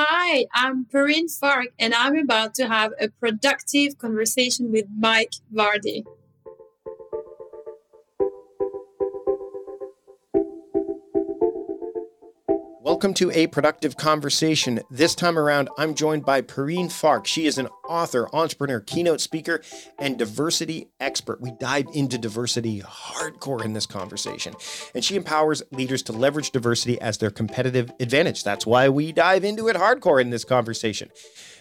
Hi, I'm Perrine Farque, and I'm about to have a productive conversation with Mike Vardy. Welcome to A Productive Conversation. This time around, I'm joined by Perrine Farque. She is an author, entrepreneur, keynote speaker, and diversity expert. We dive into diversity hardcore in this conversation, and she empowers leaders to leverage diversity as their competitive advantage. That's why we dive into it hardcore in this conversation.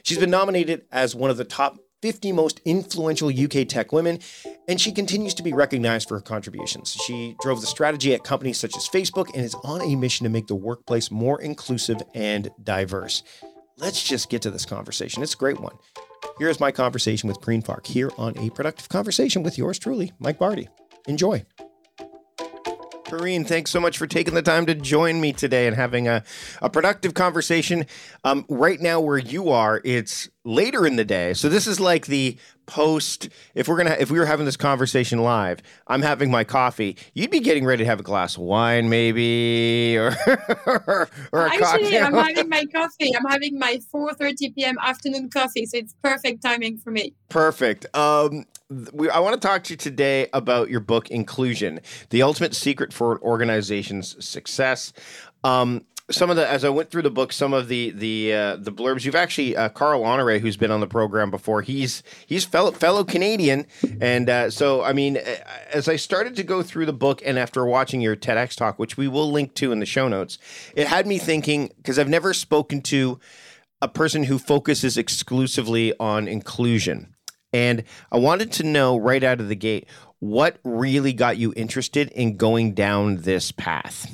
She's been nominated as one of the top 50 most influential UK tech women, and she continues to be recognized for her contributions. She drove the strategy at companies such as Facebook and is on a mission to make the workplace more inclusive and diverse. Let's just get to this conversation. It's a great one. Here's my conversation with Perrine Farque here on A Productive Conversation with yours truly, Mike Vardy. Enjoy. Perrine, thanks so much for taking the time to join me today and having a, a productive conversation. Um, right now, where you are, it's later in the day. So this is like the post. If we're gonna, if we were having this conversation live, I'm having my coffee. You'd be getting ready to have a glass of wine, maybe, or or a Actually, cocktail. I'm having my coffee. I'm having my 4:30 p.m. afternoon coffee, so it's perfect timing for me. Perfect. Um, we, I want to talk to you today about your book, Inclusion: The Ultimate Secret for an Organization's Success. Um, some of the, as I went through the book, some of the the uh, the blurbs. You've actually uh, Carl Honore, who's been on the program before. He's he's fellow fellow Canadian, and uh, so I mean, uh, as I started to go through the book, and after watching your TEDx talk, which we will link to in the show notes, it had me thinking because I've never spoken to a person who focuses exclusively on inclusion. And I wanted to know right out of the gate what really got you interested in going down this path.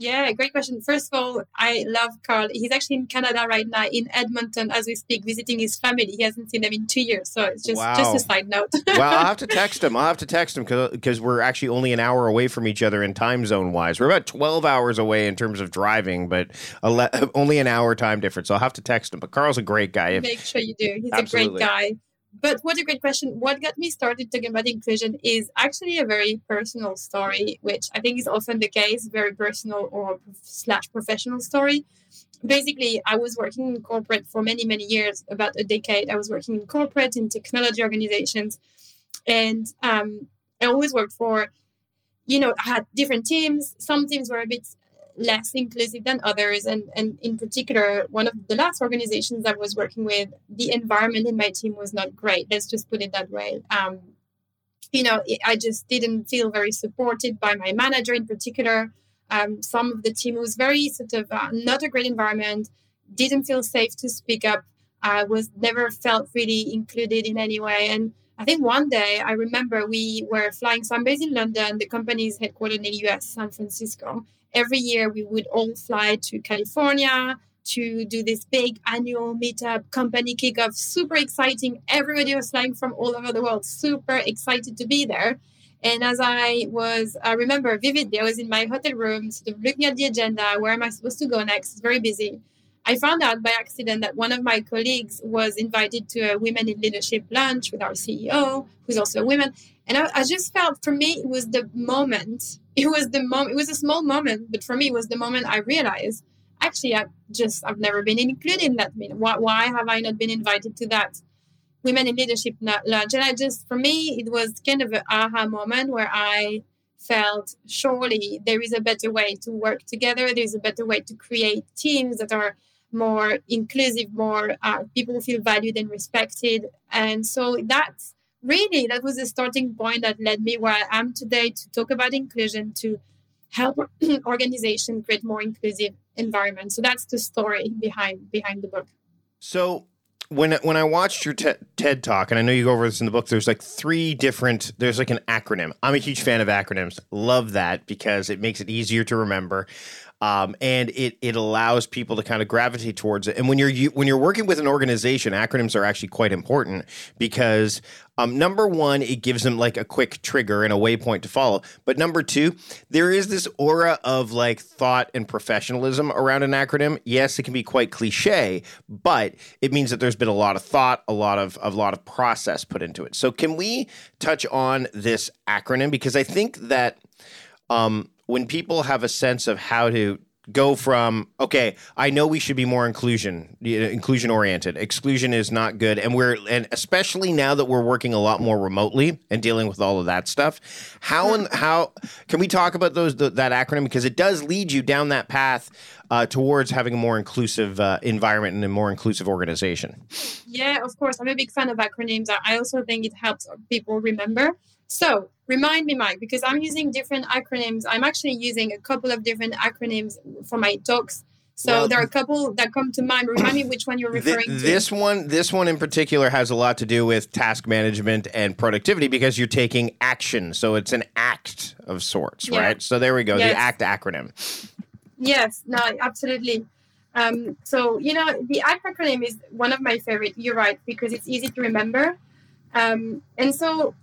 Yeah, great question. First of all, I love Carl. He's actually in Canada right now, in Edmonton, as we speak, visiting his family. He hasn't seen them in two years, so it's just just a side note. well, I'll have to text him. I'll have to text him because we're actually only an hour away from each other in time zone wise. We're about 12 hours away in terms of driving, but ele- only an hour time difference. So I'll have to text him. But Carl's a great guy. Make sure you do. He's Absolutely. a great guy. But what a great question. What got me started talking about inclusion is actually a very personal story, which I think is often the case, very personal or slash professional story. Basically, I was working in corporate for many, many years, about a decade. I was working in corporate in technology organizations. And um, I always worked for, you know, I had different teams. Some teams were a bit less inclusive than others. And, and in particular, one of the last organizations I was working with, the environment in my team was not great. Let's just put it that way. Um, you know, I just didn't feel very supported by my manager in particular. Um, some of the team was very sort of uh, not a great environment, didn't feel safe to speak up, I was never felt really included in any way. And I think one day I remember we were flying. So I'm based in London. The company is headquartered in the US, San Francisco. Every year we would all fly to California to do this big annual meetup, company kickoff. Super exciting. Everybody was flying from all over the world. Super excited to be there. And as I was, I remember vividly, I was in my hotel room, sort of looking at the agenda. Where am I supposed to go next? It's very busy. I found out by accident that one of my colleagues was invited to a Women in Leadership lunch with our CEO, who's also a woman. And I, I just felt for me, it was the moment. It was the moment. It was a small moment, but for me, it was the moment I realized actually, I just, I've never been included in that meeting. Why, why have I not been invited to that Women in Leadership lunch? And I just, for me, it was kind of an aha moment where I felt surely there is a better way to work together. There's a better way to create teams that are more inclusive, more uh, people feel valued and respected. And so that's really that was the starting point that led me where I am today to talk about inclusion, to help organizations create more inclusive environments. So that's the story behind behind the book. So when when I watched your te- TED talk, and I know you go over this in the book, there's like three different. There's like an acronym. I'm a huge fan of acronyms. Love that because it makes it easier to remember. Um, and it it allows people to kind of gravitate towards it. And when you're you, when you're working with an organization, acronyms are actually quite important because um, number one, it gives them like a quick trigger and a waypoint to follow. But number two, there is this aura of like thought and professionalism around an acronym. Yes, it can be quite cliche, but it means that there's been a lot of thought, a lot of a lot of process put into it. So can we touch on this acronym because I think that um, when people have a sense of how to go from okay i know we should be more inclusion inclusion oriented exclusion is not good and we're and especially now that we're working a lot more remotely and dealing with all of that stuff how and how can we talk about those the, that acronym? Because it does lead you down that path uh, towards having a more inclusive uh, environment and a more inclusive organization. Yeah of course. I'm a big fan of acronyms. I also think it helps people remember. So remind me, Mike, because I'm using different acronyms. I'm actually using a couple of different acronyms for my talks. So well, there are a couple that come to mind. Remind me which one you're referring th- this to. one, this one in particular, has a lot to do with task management and productivity because you're taking action. So it's an act of sorts, yeah. right? So there we go, yes. the ACT acronym. Yes, no, absolutely. Um, so you know, the ACT acronym is one of my favorite. You're right because it's easy to remember. Um, and so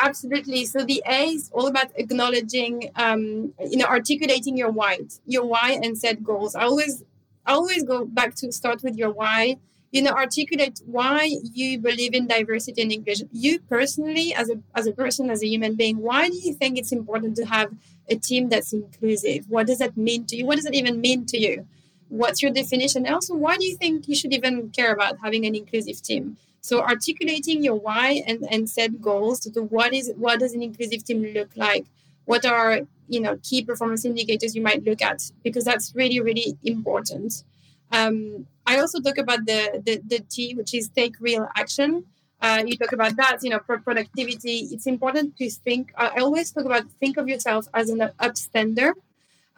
Absolutely. So the A is all about acknowledging, um, you know, articulating your why, your why, and set goals. I always, I always go back to start with your why. You know, articulate why you believe in diversity and inclusion. You personally, as a as a person, as a human being, why do you think it's important to have a team that's inclusive? What does that mean to you? What does it even mean to you? What's your definition? Also, why do you think you should even care about having an inclusive team? So articulating your why and, and set goals to what is what does an inclusive team look like? What are you know key performance indicators you might look at because that's really really important. Um, I also talk about the, the the T, which is take real action. Uh, you talk about that, you know, for productivity. It's important to think. I always talk about think of yourself as an upstander.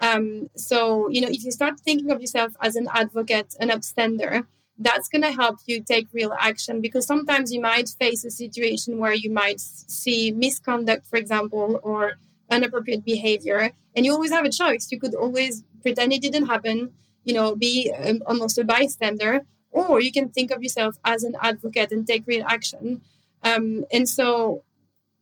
Um, so you know, if you start thinking of yourself as an advocate, an upstander, that's going to help you take real action because sometimes you might face a situation where you might see misconduct, for example, or inappropriate behavior, and you always have a choice. You could always pretend it didn't happen, you know, be um, almost a bystander, or you can think of yourself as an advocate and take real action. Um, and so,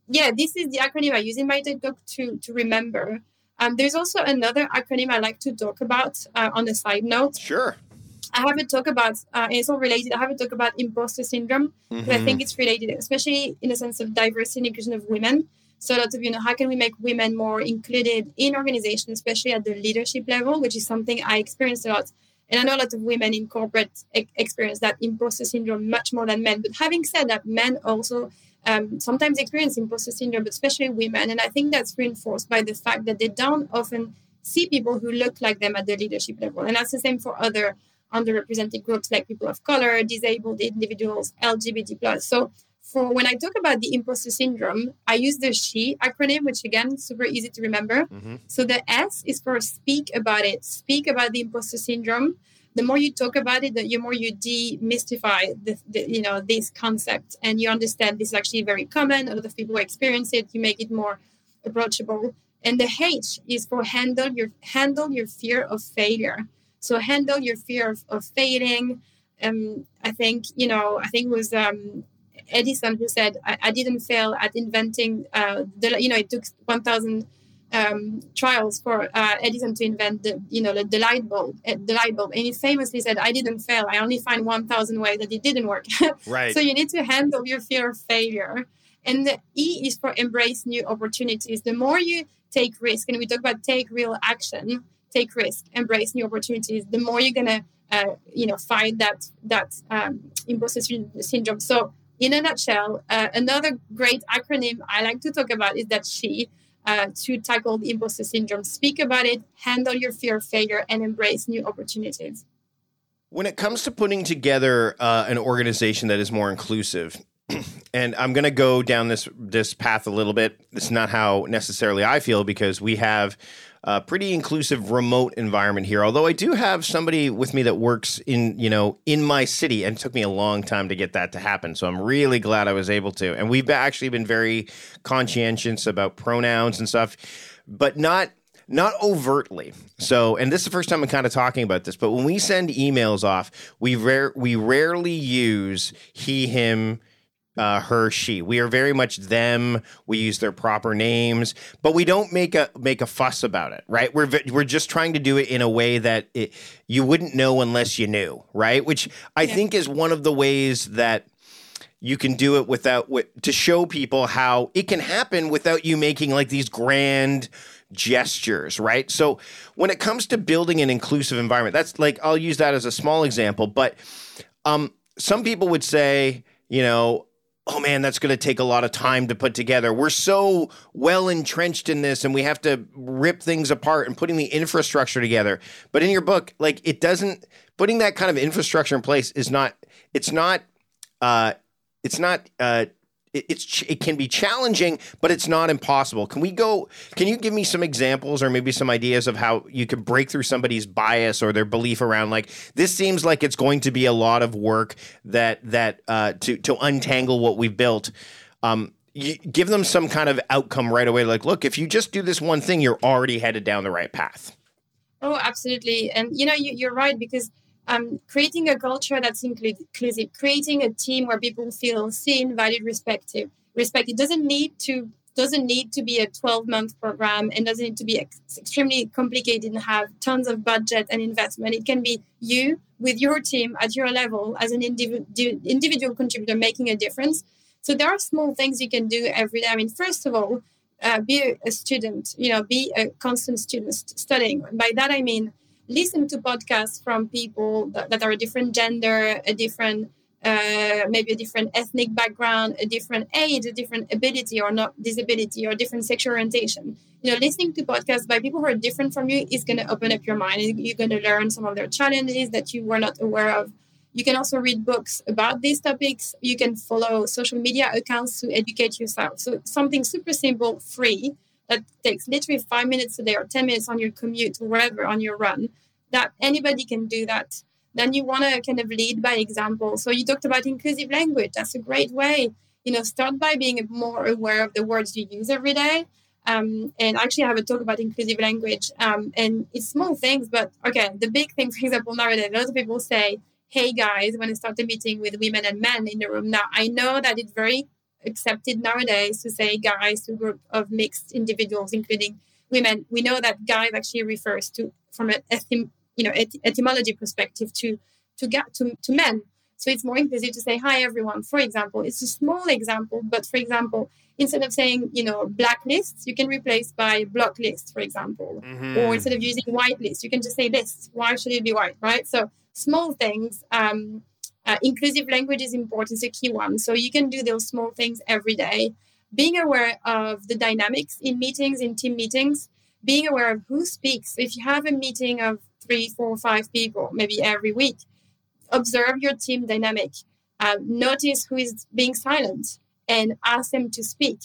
yeah, this is the acronym I use in my TED Talk to, to remember. Um, there's also another acronym I like to talk about uh, on a side note. Sure. I have a talk about, uh, it's all related. I have a talk about imposter syndrome, mm-hmm. I think it's related, especially in the sense of diversity and inclusion of women. So a lot of you know, how can we make women more included in organizations, especially at the leadership level, which is something I experienced a lot. And I know a lot of women in corporate experience that imposter syndrome much more than men. But having said that, men also um, sometimes experience imposter syndrome, but especially women. And I think that's reinforced by the fact that they don't often see people who look like them at the leadership level. And that's the same for other underrepresented groups like people of color, disabled individuals, LGBT plus. So for when I talk about the imposter syndrome, I use the SHE acronym, which again is super easy to remember. Mm-hmm. So the S is for speak about it. Speak about the imposter syndrome. The more you talk about it, the more you demystify the, the, you know this concept, and you understand this is actually very common. A lot of people experience it. You make it more approachable. And the H is for handle your handle your fear of failure. So handle your fear of, of failing. Um, I think, you know, I think it was um, Edison who said, I, I didn't fail at inventing, uh, the, you know, it took 1,000 um, trials for uh, Edison to invent the, you know, the, the, light bulb, uh, the light bulb. And he famously said, I didn't fail. I only find 1,000 ways that it didn't work. right. so you need to handle your fear of failure. And the E is for embrace new opportunities. The more you take risk, and we talk about take real action, take risk, embrace new opportunities, the more you're gonna, uh, you know, find that that um, imposter syndrome. So, in a nutshell, uh, another great acronym I like to talk about is that SHE. Uh, to tackle the imposter syndrome, speak about it, handle your fear of failure, and embrace new opportunities. When it comes to putting together uh, an organization that is more inclusive, and I'm going to go down this this path a little bit. It's not how necessarily I feel because we have a pretty inclusive remote environment here. Although I do have somebody with me that works in, you know, in my city, and took me a long time to get that to happen. So I'm really glad I was able to. And we've actually been very conscientious about pronouns and stuff, but not not overtly. So, and this is the first time I'm kind of talking about this, but when we send emails off, we rare we rarely use he, him, uh, her, she. We are very much them. We use their proper names, but we don't make a make a fuss about it, right? We're we're just trying to do it in a way that it, you wouldn't know unless you knew, right? Which I yeah. think is one of the ways that you can do it without to show people how it can happen without you making like these grand gestures, right? So when it comes to building an inclusive environment, that's like I'll use that as a small example, but um, some people would say, you know, oh man, that's going to take a lot of time to put together. We're so well entrenched in this and we have to rip things apart and putting the infrastructure together. But in your book, like it doesn't putting that kind of infrastructure in place is not it's not uh it's not uh it's it can be challenging, but it's not impossible. Can we go? Can you give me some examples or maybe some ideas of how you could break through somebody's bias or their belief around like this seems like it's going to be a lot of work that that uh, to to untangle what we've built. Um, give them some kind of outcome right away. Like, look, if you just do this one thing, you're already headed down the right path. Oh, absolutely, and you know you, you're right because um, creating a culture that's inclusive, creating a team where people feel seen, valued, respected. Respect. It doesn't need to doesn't need to be a 12 month program and doesn't need to be ex- extremely complicated and have tons of budget and investment. It can be you with your team at your level as an individual individual contributor making a difference. So there are small things you can do every day. I mean, first of all, uh, be a student. You know, be a constant student studying. By that I mean listen to podcasts from people that, that are a different gender, a different uh, maybe a different ethnic background, a different age, a different ability or not disability or different sexual orientation. You know, listening to podcasts by people who are different from you is going to open up your mind. You're going to learn some of their challenges that you were not aware of. You can also read books about these topics. You can follow social media accounts to educate yourself. So something super simple, free, that takes literally five minutes a day or 10 minutes on your commute wherever on your run, that anybody can do that. Then you want to kind of lead by example. So you talked about inclusive language. That's a great way. You know, start by being more aware of the words you use every day. Um, and actually, I have a talk about inclusive language. Um, and it's small things, but okay, the big thing, for example, nowadays, a lot of people say, hey guys, when I start a meeting with women and men in the room. Now, I know that it's very accepted nowadays to say guys to a group of mixed individuals, including women. We know that guys actually refers to from an etym, you know et- etymology perspective to to get to, to men. So it's more inclusive to say hi everyone. For example, it's a small example, but for example, instead of saying you know black lists, you can replace by block list, for example, mm-hmm. or instead of using white list, you can just say list. Why should it be white, right? So small things. Um, uh, inclusive language is important, it's a key one. So you can do those small things every day. Being aware of the dynamics in meetings, in team meetings, being aware of who speaks. If you have a meeting of three, four, five people, maybe every week, observe your team dynamic. Uh, notice who is being silent and ask them to speak.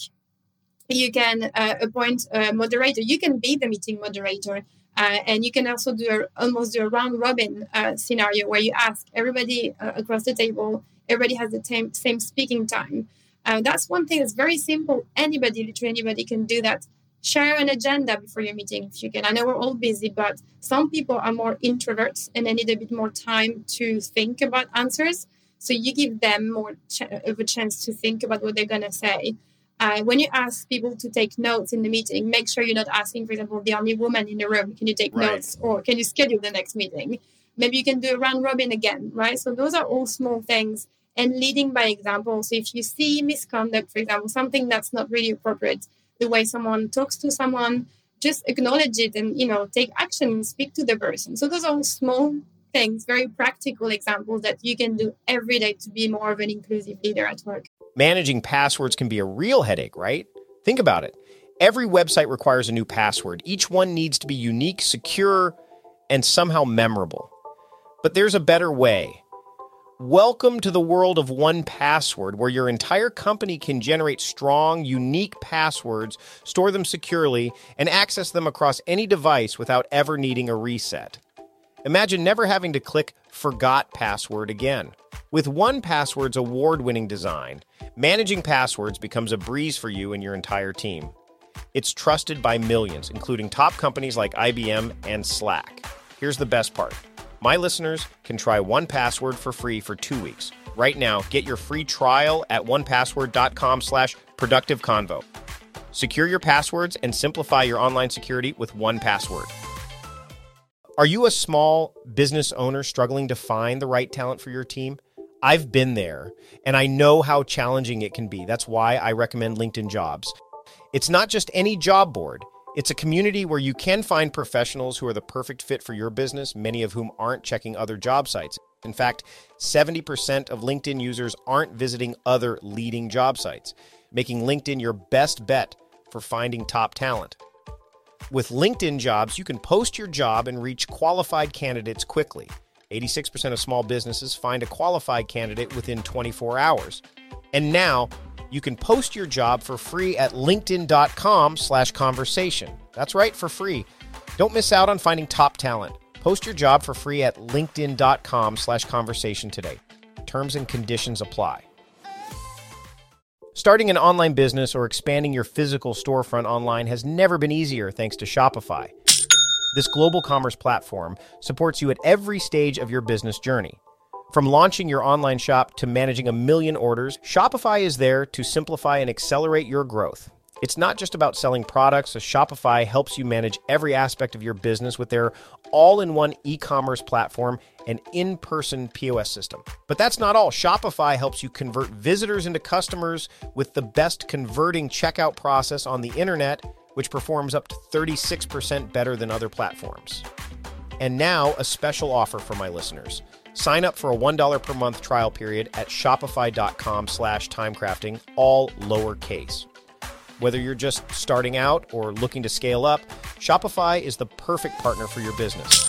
You can uh, appoint a moderator. You can be the meeting moderator. Uh, and you can also do a, almost do a round robin uh, scenario where you ask everybody uh, across the table, everybody has the same, same speaking time. Uh, that's one thing that's very simple. Anybody, literally anybody can do that. Share an agenda before your meeting if you can. I know we're all busy, but some people are more introverts and they need a bit more time to think about answers. So you give them more ch- of a chance to think about what they're going to say. Uh, when you ask people to take notes in the meeting, make sure you're not asking, for example, the only woman in the room, can you take right. notes or can you schedule the next meeting? Maybe you can do a round robin again, right? So those are all small things and leading by example. So if you see misconduct, for example, something that's not really appropriate, the way someone talks to someone, just acknowledge it and, you know, take action and speak to the person. So those are all small things, very practical examples that you can do every day to be more of an inclusive leader at work. Managing passwords can be a real headache, right? Think about it. Every website requires a new password. Each one needs to be unique, secure, and somehow memorable. But there's a better way. Welcome to the world of 1Password, where your entire company can generate strong, unique passwords, store them securely, and access them across any device without ever needing a reset. Imagine never having to click Forgot Password again. With 1Password's award winning design, managing passwords becomes a breeze for you and your entire team. It's trusted by millions, including top companies like IBM and Slack. Here's the best part my listeners can try 1Password for free for two weeks. Right now, get your free trial at onepassword.com slash productive convo. Secure your passwords and simplify your online security with 1Password. Are you a small business owner struggling to find the right talent for your team? I've been there and I know how challenging it can be. That's why I recommend LinkedIn Jobs. It's not just any job board, It's a community where you can find professionals who are the perfect fit for your business, many of whom aren't checking other job sites. In fact, 70% of LinkedIn users aren't visiting other leading job sites, making LinkedIn your best bet for finding top talent. With LinkedIn jobs, you can post your job and reach qualified candidates quickly. 86% of small businesses find a qualified candidate within 24 hours. And now, you can post your job for free at linkedin.com slash conversation. That's right, for free. Don't miss out on finding top talent. Post your job for free at linkedin.com slash conversation today. Terms and conditions apply. Starting an online business or expanding your physical storefront online has never been easier thanks to Shopify. This global commerce platform supports you at every stage of your business journey. From launching your online shop to managing a million orders, Shopify is there to simplify and accelerate your growth. It's not just about selling products, Shopify helps you manage every aspect of your business with their all in one e commerce platform and in person POS system. But that's not all. Shopify helps you convert visitors into customers with the best converting checkout process on the internet, which performs up to 36% better than other platforms. And now, a special offer for my listeners. Sign up for a $1 per month trial period at shopify.com slash timecrafting, all lowercase. Whether you're just starting out or looking to scale up, Shopify is the perfect partner for your business.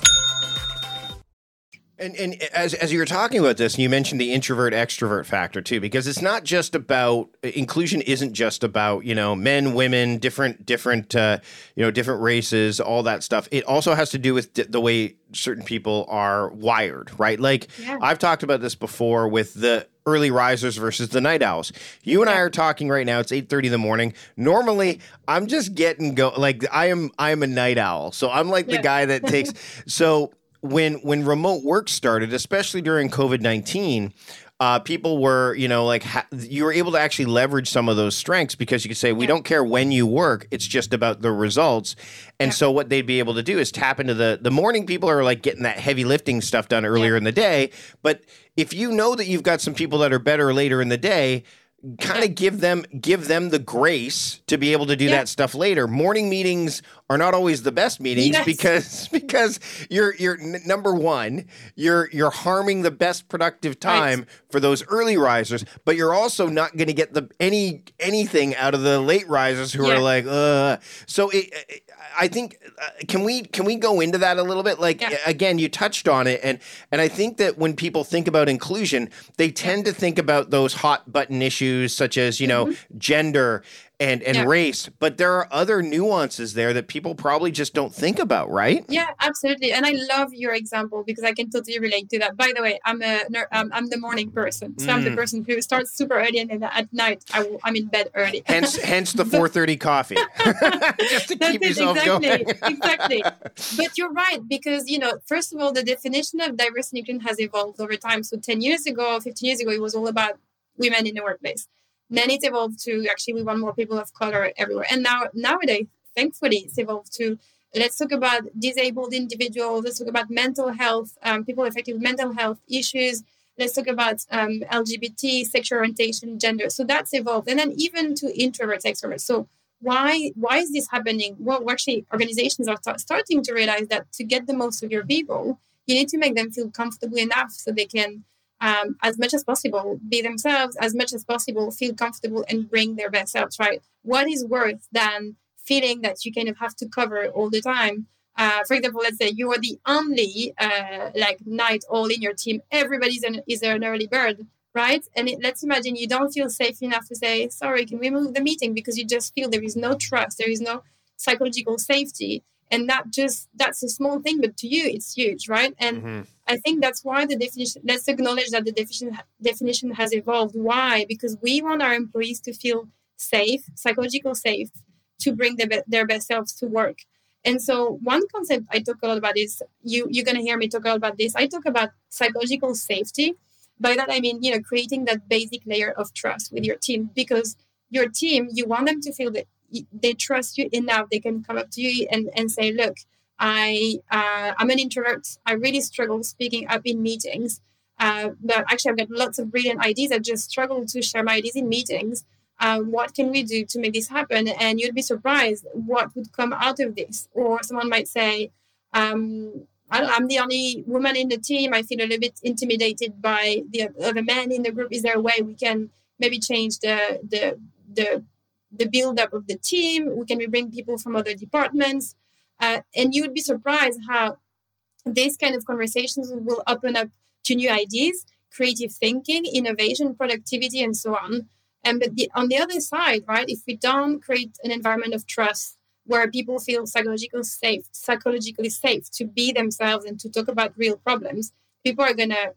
And, and as, as you were talking about this, you mentioned the introvert extrovert factor too, because it's not just about inclusion. Isn't just about you know men, women, different different uh, you know different races, all that stuff. It also has to do with the way certain people are wired, right? Like yeah. I've talked about this before with the early risers versus the night owls. You and I are talking right now. It's 8:30 in the morning. Normally, I'm just getting go like I am I am a night owl. So I'm like yeah. the guy that takes so when when remote work started, especially during COVID nineteen, uh, people were, you know, like ha- you were able to actually leverage some of those strengths because you could say, we yeah. don't care when you work, it's just about the results. And yeah. so what they'd be able to do is tap into the the morning people are like getting that heavy lifting stuff done earlier yeah. in the day. But if you know that you've got some people that are better later in the day, kind of give them give them the grace to be able to do yeah. that stuff later. Morning meetings are not always the best meetings yes. because because you're you're number one you're you're harming the best productive time right. for those early risers, but you're also not going to get the any anything out of the late risers who yeah. are like, uh. So it, it, I think uh, can we can we go into that a little bit? Like yeah. again, you touched on it, and and I think that when people think about inclusion, they tend to think about those hot button issues such as you know mm-hmm. gender and and yeah. race but there are other nuances there that people probably just don't think about right? Yeah absolutely and i love your example because i can totally relate to that. By the way i'm a um, i'm the morning person so mm. i'm the mm. person who starts super early and then at night I am in bed early. Hence hence the 4.30 coffee. Just to keep yourself exactly, going. exactly but you're right because you know first of all the definition of diversity has evolved over time. So 10 years ago 15 years ago it was all about women in the workplace then it's evolved to actually we want more people of color everywhere. And now nowadays, thankfully, it's evolved to let's talk about disabled individuals. Let's talk about mental health, um, people affected with mental health issues. Let's talk about um, LGBT, sexual orientation, gender. So that's evolved, and then even to introverts, extroverts. So why why is this happening? Well, actually, organizations are t- starting to realize that to get the most of your people, you need to make them feel comfortable enough so they can um, as much as possible, be themselves as much as possible, feel comfortable, and bring their best selves. Right? What is worse than feeling that you kind of have to cover all the time? Uh, for example, let's say you are the only uh, like night all in your team. Everybody's an, is an early bird, right? And it, let's imagine you don't feel safe enough to say, "Sorry, can we move the meeting?" Because you just feel there is no trust, there is no psychological safety and that just that's a small thing but to you it's huge right and mm-hmm. I think that's why the definition let's acknowledge that the definition definition has evolved. Why? Because we want our employees to feel safe psychological safe to bring their, their best selves to work. And so one concept i talk a lot about is you you're going to hear me talk a lot about this. I talk about psychological safety. By that i mean you know creating that basic layer of trust with your team because your team you want them to feel that they trust you enough. They can come up to you and, and say look i uh, i'm an introvert i really struggle speaking up in meetings uh, but actually i've got lots of brilliant ideas i just struggle to share my ideas in meetings um, what can we do to make this happen? And you'd be surprised what would come out of this. Or someone might say, um, I'm the only woman in the team. I feel a little bit intimidated by the other men in the group. Is there a way we can maybe change the the the the build up of the team? We can we bring people from other departments? Uh, and you would be surprised how these kind of conversations will open up to new ideas, creative thinking, innovation, productivity, and so on. And but the, on the other side, right, if we don't create an environment of trust where people feel psychologically safe, psychologically safe to be themselves and to talk about real problems, people are gonna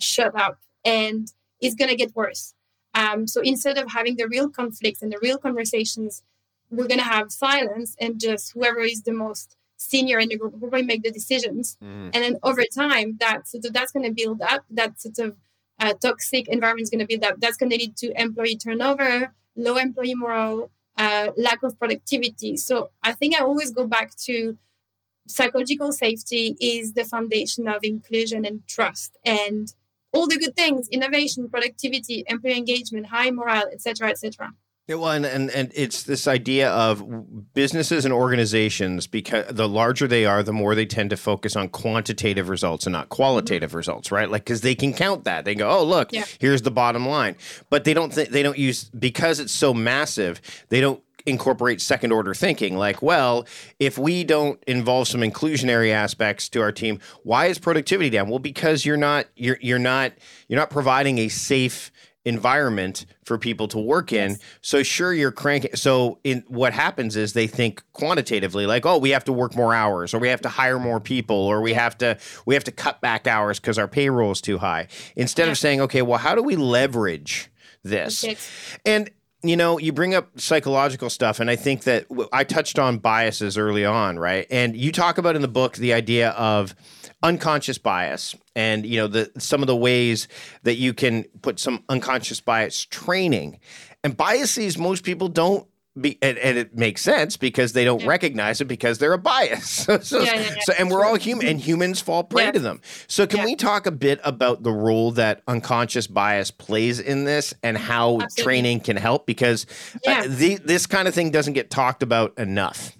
shut up, and it's gonna get worse. Um, so instead of having the real conflicts and the real conversations, we're gonna have silence and just whoever is the most senior in the group will probably make the decisions. Mm. And then over time, that sort of that's going to build up. That sort of uh, toxic environment is going to build up. That's going to lead to employee turnover, low employee morale, uh, lack of productivity. So I think I always go back to psychological safety is the foundation of inclusion and trust and all the good things innovation productivity employee engagement high morale etc etc yeah, well, and, and and it's this idea of businesses and organizations because the larger they are, the more they tend to focus on quantitative results and not qualitative mm-hmm. results, right? Like because they can count that. They go, "Oh, look, yeah. here's the bottom line," but they don't. Th- they don't use because it's so massive. They don't incorporate second order thinking like well if we don't involve some inclusionary aspects to our team why is productivity down well because you're not you're you're not you're not providing a safe environment for people to work in. Yes. So sure you're cranking so in what happens is they think quantitatively like oh we have to work more hours or we have to hire more people or we have to we have to cut back hours cuz our payroll is too high instead yeah. of saying okay well how do we leverage this? Okay. And you know, you bring up psychological stuff, and I think that I touched on biases early on, right? And you talk about in the book the idea of unconscious bias and you know the some of the ways that you can put some unconscious bias training and biases most people don't be, and, and, it makes sense because they don't yeah. recognize it because they're a bias. so, so, yeah, yeah, so, and we're all human, and humans fall prey to them. So, can we talk a bit about the role that unconscious bias plays in this and how Absolutely. training can help? Because uh, the, this kind of thing doesn't get talked about enough.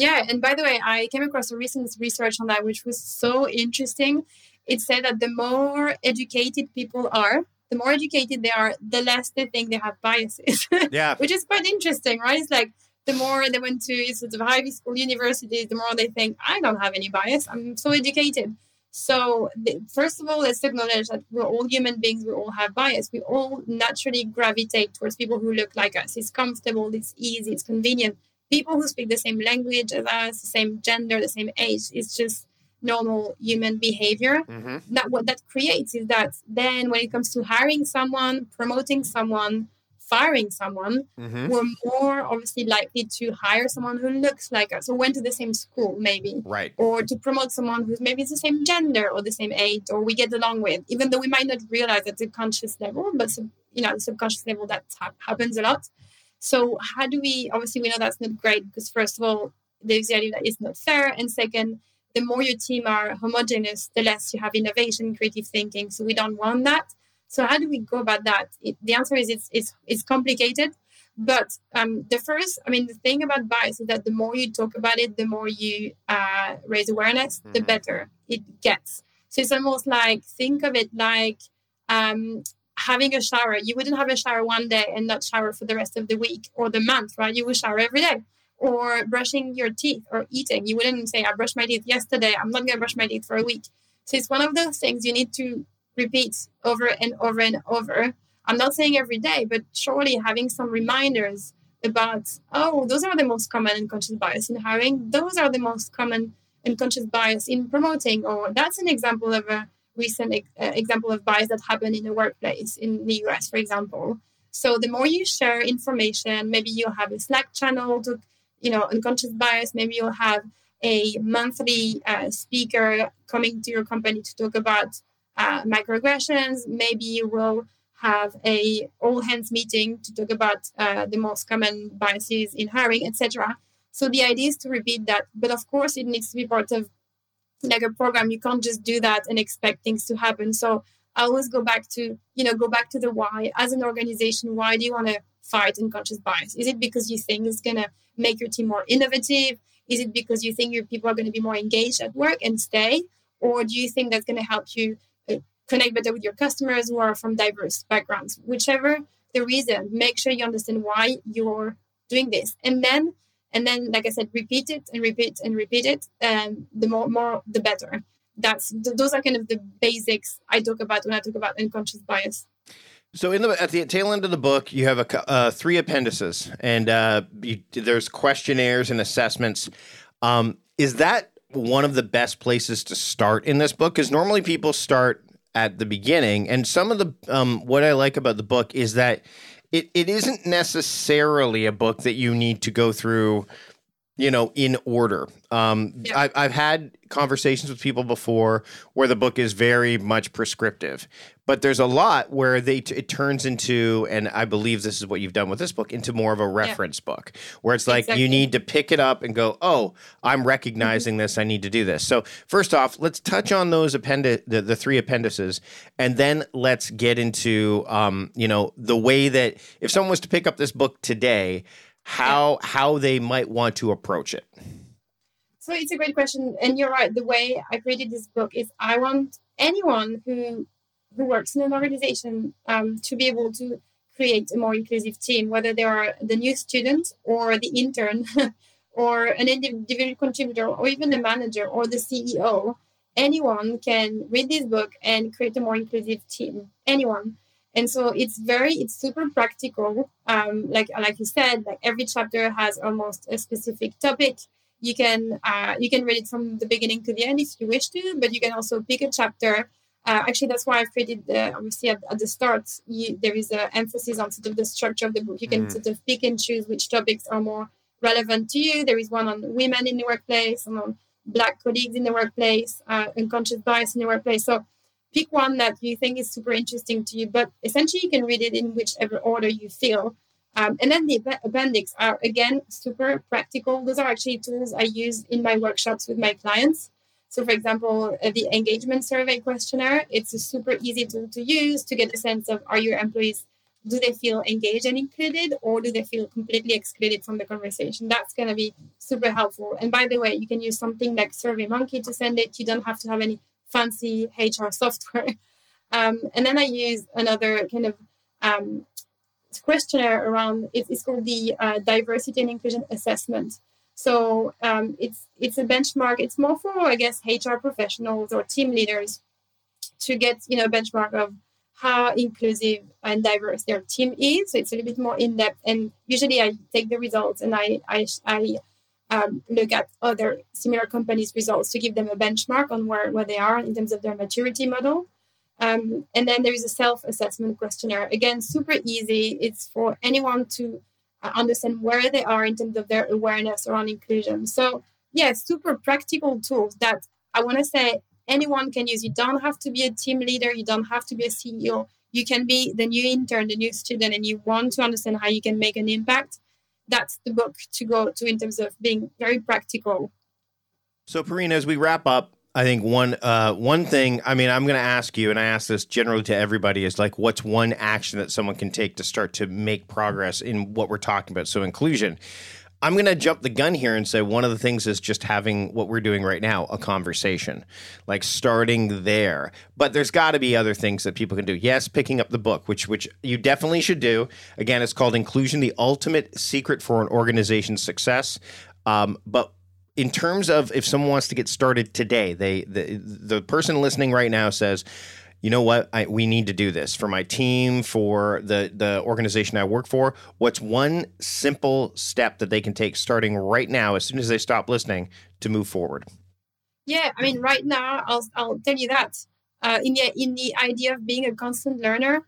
Yeah, and by the way, I came across a recent research on that, which was so interesting. It said that the more educated people are, the more educated they are, the less they think they have biases. Yeah. which is quite interesting, right? It's like the more they went to sort of high school universities, the more they think, I don't have any bias. I'm so educated. So, the, first of all, let's acknowledge that we're all human beings. We all have bias. We all naturally gravitate towards people who look like us. It's comfortable, it's easy, it's convenient people who speak the same language as us, the same gender, the same age. It's just normal human behavior. Mm-hmm. That what that creates is that then when it comes to hiring someone, promoting someone, firing someone, mm-hmm. we're more obviously likely to hire someone who looks like us or went to the same school, maybe. Right. Or to promote someone who's maybe the same gender or the same age or we get along with, even though we might not realize at the conscious level, but you know, the subconscious level that ha- happens a lot. So how do we? Obviously, we know that's not great because first of all, there's the idea that it's not fair, and second, the more your team are homogeneous, the less you have innovation, creative thinking. So we don't want that. So how do we go about that? It, the answer is it's it's, it's complicated. But um, the first, I mean, the thing about bias is that the more you talk about it, the more you uh, raise awareness, mm-hmm. the better it gets. So it's almost like think of it like um, having a shower. You wouldn't have a shower one day and not shower for the rest of the week or the month, right? You would shower every day. Or brushing your teeth or eating. You wouldn't say, I brushed my teeth yesterday. I'm not going to brush my teeth for a week. So it's one of those things you need to repeat over and over and over. I'm not saying every day, but surely having some reminders about, oh, those are the most common unconscious bias in hiring. Those are the most common unconscious bias in promoting. Or that's an example of a recent uh, example of bias that happened in the workplace in the US, for example. So the more you share information, maybe you'll have a Slack channel to, you know, unconscious bias. Maybe you'll have a monthly uh, speaker coming to your company to talk about uh, microaggressions. Maybe you will have a all hands meeting to talk about uh, the most common biases in hiring, etc. So the idea is to repeat that, but of course it needs to be part of like a program you can't just do that and expect things to happen so I always go back to, you know, go back to the why. As an organization, why do you want to fight unconscious bias? Is it because you think it's going to make your team more innovative? Is it because you think your people are going to be more engaged at work and stay? Or do you think that's going to help you uh, connect better with your customers who are from diverse backgrounds? Whichever the reason, make sure you understand why you're doing this. And then, and then, like I said, repeat it and repeat and repeat it. And the more, more, the better that's those are kind of the basics I talk about when I talk about unconscious bias. So in the at the tail end of the book, you have a uh, three appendices, and uh, you, there's questionnaires and assessments. Um, is that one of the best places to start in this book? Because normally people start at the beginning, and some of the um, what I like about the book is that it, it isn't necessarily a book that you need to go through you know, in order. Um, yeah. I, I've had conversations with people before where the book is very much prescriptive, but there's a lot where they t- it turns into, and I believe this is what you've done with this book, into more of a reference yeah. book where it's like exactly. you need to pick it up and go, oh, I'm recognizing mm-hmm. this, I need to do this. So first off, let's touch on those appendi- the, the three appendices, and then let's get into, um, you know, the way that if someone was to pick up this book today how yeah. how they might want to approach it so it's a great question and you're right the way i created this book is i want anyone who who works in an organization um, to be able to create a more inclusive team whether they are the new student or the intern or an individual contributor or even the manager or the ceo anyone can read this book and create a more inclusive team. Anyone. And so it's very it's super practical. Um, like like you said like every chapter has almost a specific topic. You can uh, you can read it from the beginning to the end if you wish to but you can also pick a chapter uh, actually that's why i've created the obviously at, at the start you, there is an emphasis on sort of the structure of the book you can mm. sort of pick and choose which topics are more relevant to you there is one on women in the workplace and on black colleagues in the workplace uh, unconscious bias in the workplace so pick one that you think is super interesting to you, but essentially you can read it in whichever order you feel. Um, and then the appendix are again super practical. Those are actually tools I use in my workshops with my clients. So, for example, uh, the engagement survey questionnaire, it's a super easy tool to use to get a sense of are your employees, do they feel engaged and included, or do they feel completely excluded from the conversation? That's going to be super helpful. And by the way, you can use something like SurveyMonkey to send it. You don't have to have any fancy HR software. Um, and then I use another kind of um, questionnaire around it's called the uh, diversity and inclusion assessment. So um, it's it's a benchmark. It's more for I guess HR professionals or team leaders to get you know a benchmark of how inclusive and diverse their team is. So it's a little bit more in depth. And usually I take the results and I I, I um, look at other similar companies' results to give them a benchmark on where, where they are in terms of their maturity model. Um, and then there is a self assessment questionnaire. Again, super easy. It's for anyone to understand where they are in terms of their awareness around inclusion. So, yeah, super practical tools that I want to say anyone can use. You don't have to be a team leader, you don't have to be a CEO. You can be the new intern, the new student, and you want to understand how you can make an impact that's the book to go to in terms of being very practical. So, Perrine, as we wrap up, I think one uh, one thing. I mean, I'm going to ask you, and I ask this generally to everybody: is like, what's one action that someone can take to start to make progress in what we're talking about? So, inclusion. I'm going to jump the gun here and say one of the things is just having what we're doing right now, a conversation, like starting there. But there's got to be other things that people can do. Yes, picking up the book, which which you definitely should do. Again, it's called Inclusion: The Ultimate Secret for an Organization's Success. Um, but in terms of if someone wants to get started today, they the the person listening right now says you know what, I, we need to do this for my team, for the the organization I work for. What's one simple step that they can take starting right now, as soon as they stop listening, to move forward? Yeah, I mean, right now, I'll I'll tell you that uh, in the in the idea of being a constant learner,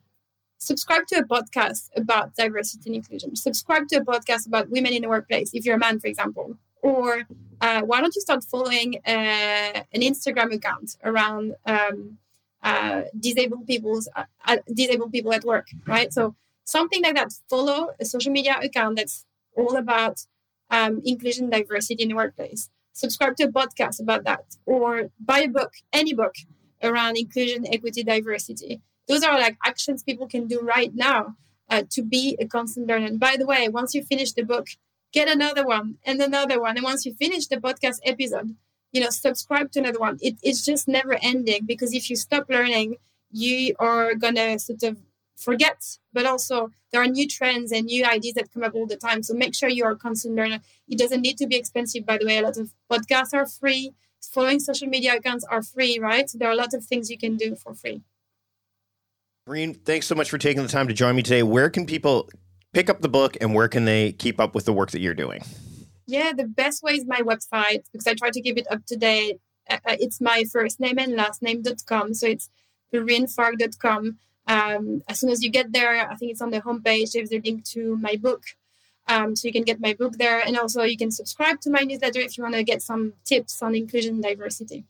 subscribe to a podcast about diversity and inclusion. Subscribe to a podcast about women in the workplace. If you're a man, for example, or uh, why don't you start following uh, an Instagram account around um, uh, disabled people's uh, uh, disabled people at work, right? So something like that. Follow a social media account that's all about um, inclusion, diversity in the workplace. Subscribe to a podcast about that, or buy a book, any book around inclusion, equity, diversity. Those are like actions people can do right now uh, to be a constant learner. And by the way, once you finish the book, get another one and another one. And once you finish the podcast episode, you know, subscribe to another one. It, it's just never ending because if you stop learning, you are gonna sort of forget. But also, there are new trends and new ideas that come up all the time. So make sure you are a constant learner. It doesn't need to be expensive, by the way. A lot of podcasts are free. Following social media accounts are free, right? There are a lot of things you can do for free. Perrine, thanks so much for taking the time to join me today. Where can people pick up the book and where can they keep up with the work that you're doing? Yeah, the best way is my website because I try to keep it up to date. Uh, uh it's my first name and last name.com. So it's perrinefarque.com. Um, as soon as you get there, I think it's on the homepage. There's a link to my book. Um, so you can get my book there. And also you can subscribe to my newsletter if you want to get some tips on inclusion and diversity.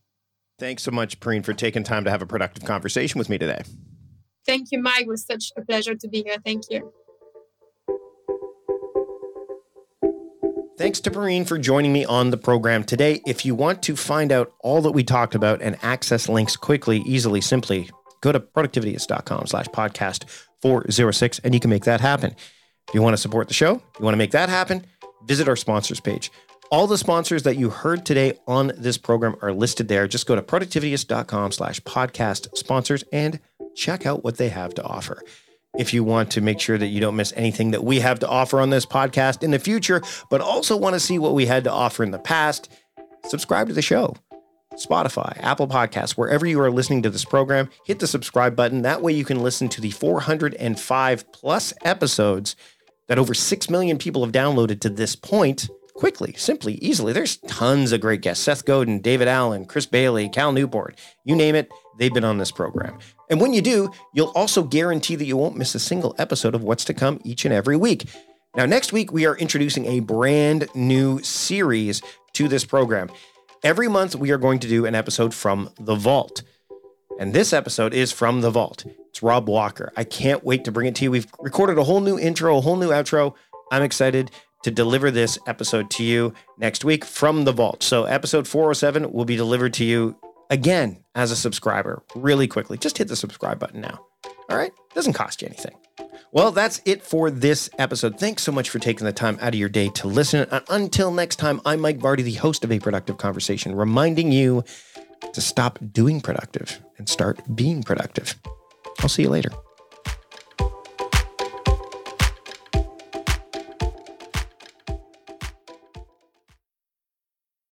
Thanks so much, Perrine, for taking time to have a productive conversation with me today. Thank you, Mike. It was such a pleasure to be here. Thank you. Thanks to Perrine for joining me on the program today. If you want to find out all that we talked about and access links quickly, easily, simply, go to productivityist.com slash podcast 406 and you can make that happen. If you want to support the show, you want to make that happen, visit our sponsors page. All the sponsors that you heard today on this program are listed there. Just go to productivityist.com slash podcast sponsors and check out what they have to offer. If you want to make sure that you don't miss anything that we have to offer on this podcast in the future, but also want to see what we had to offer in the past, subscribe to the show. Spotify, Apple Podcasts, wherever you are listening to this program, hit the subscribe button. That way you can listen to the 405 plus episodes that over 6 million people have downloaded to this point quickly, simply, easily. There's tons of great guests Seth Godin, David Allen, Chris Bailey, Cal Newport, you name it, they've been on this program. And when you do, you'll also guarantee that you won't miss a single episode of what's to come each and every week. Now, next week, we are introducing a brand new series to this program. Every month, we are going to do an episode from The Vault. And this episode is from The Vault. It's Rob Walker. I can't wait to bring it to you. We've recorded a whole new intro, a whole new outro. I'm excited to deliver this episode to you next week from the vault. So, episode 407 will be delivered to you again as a subscriber really quickly. Just hit the subscribe button now. All right? Doesn't cost you anything. Well, that's it for this episode. Thanks so much for taking the time out of your day to listen. And until next time, I'm Mike Vardy, the host of A Productive Conversation, reminding you to stop doing productive and start being productive. I'll see you later.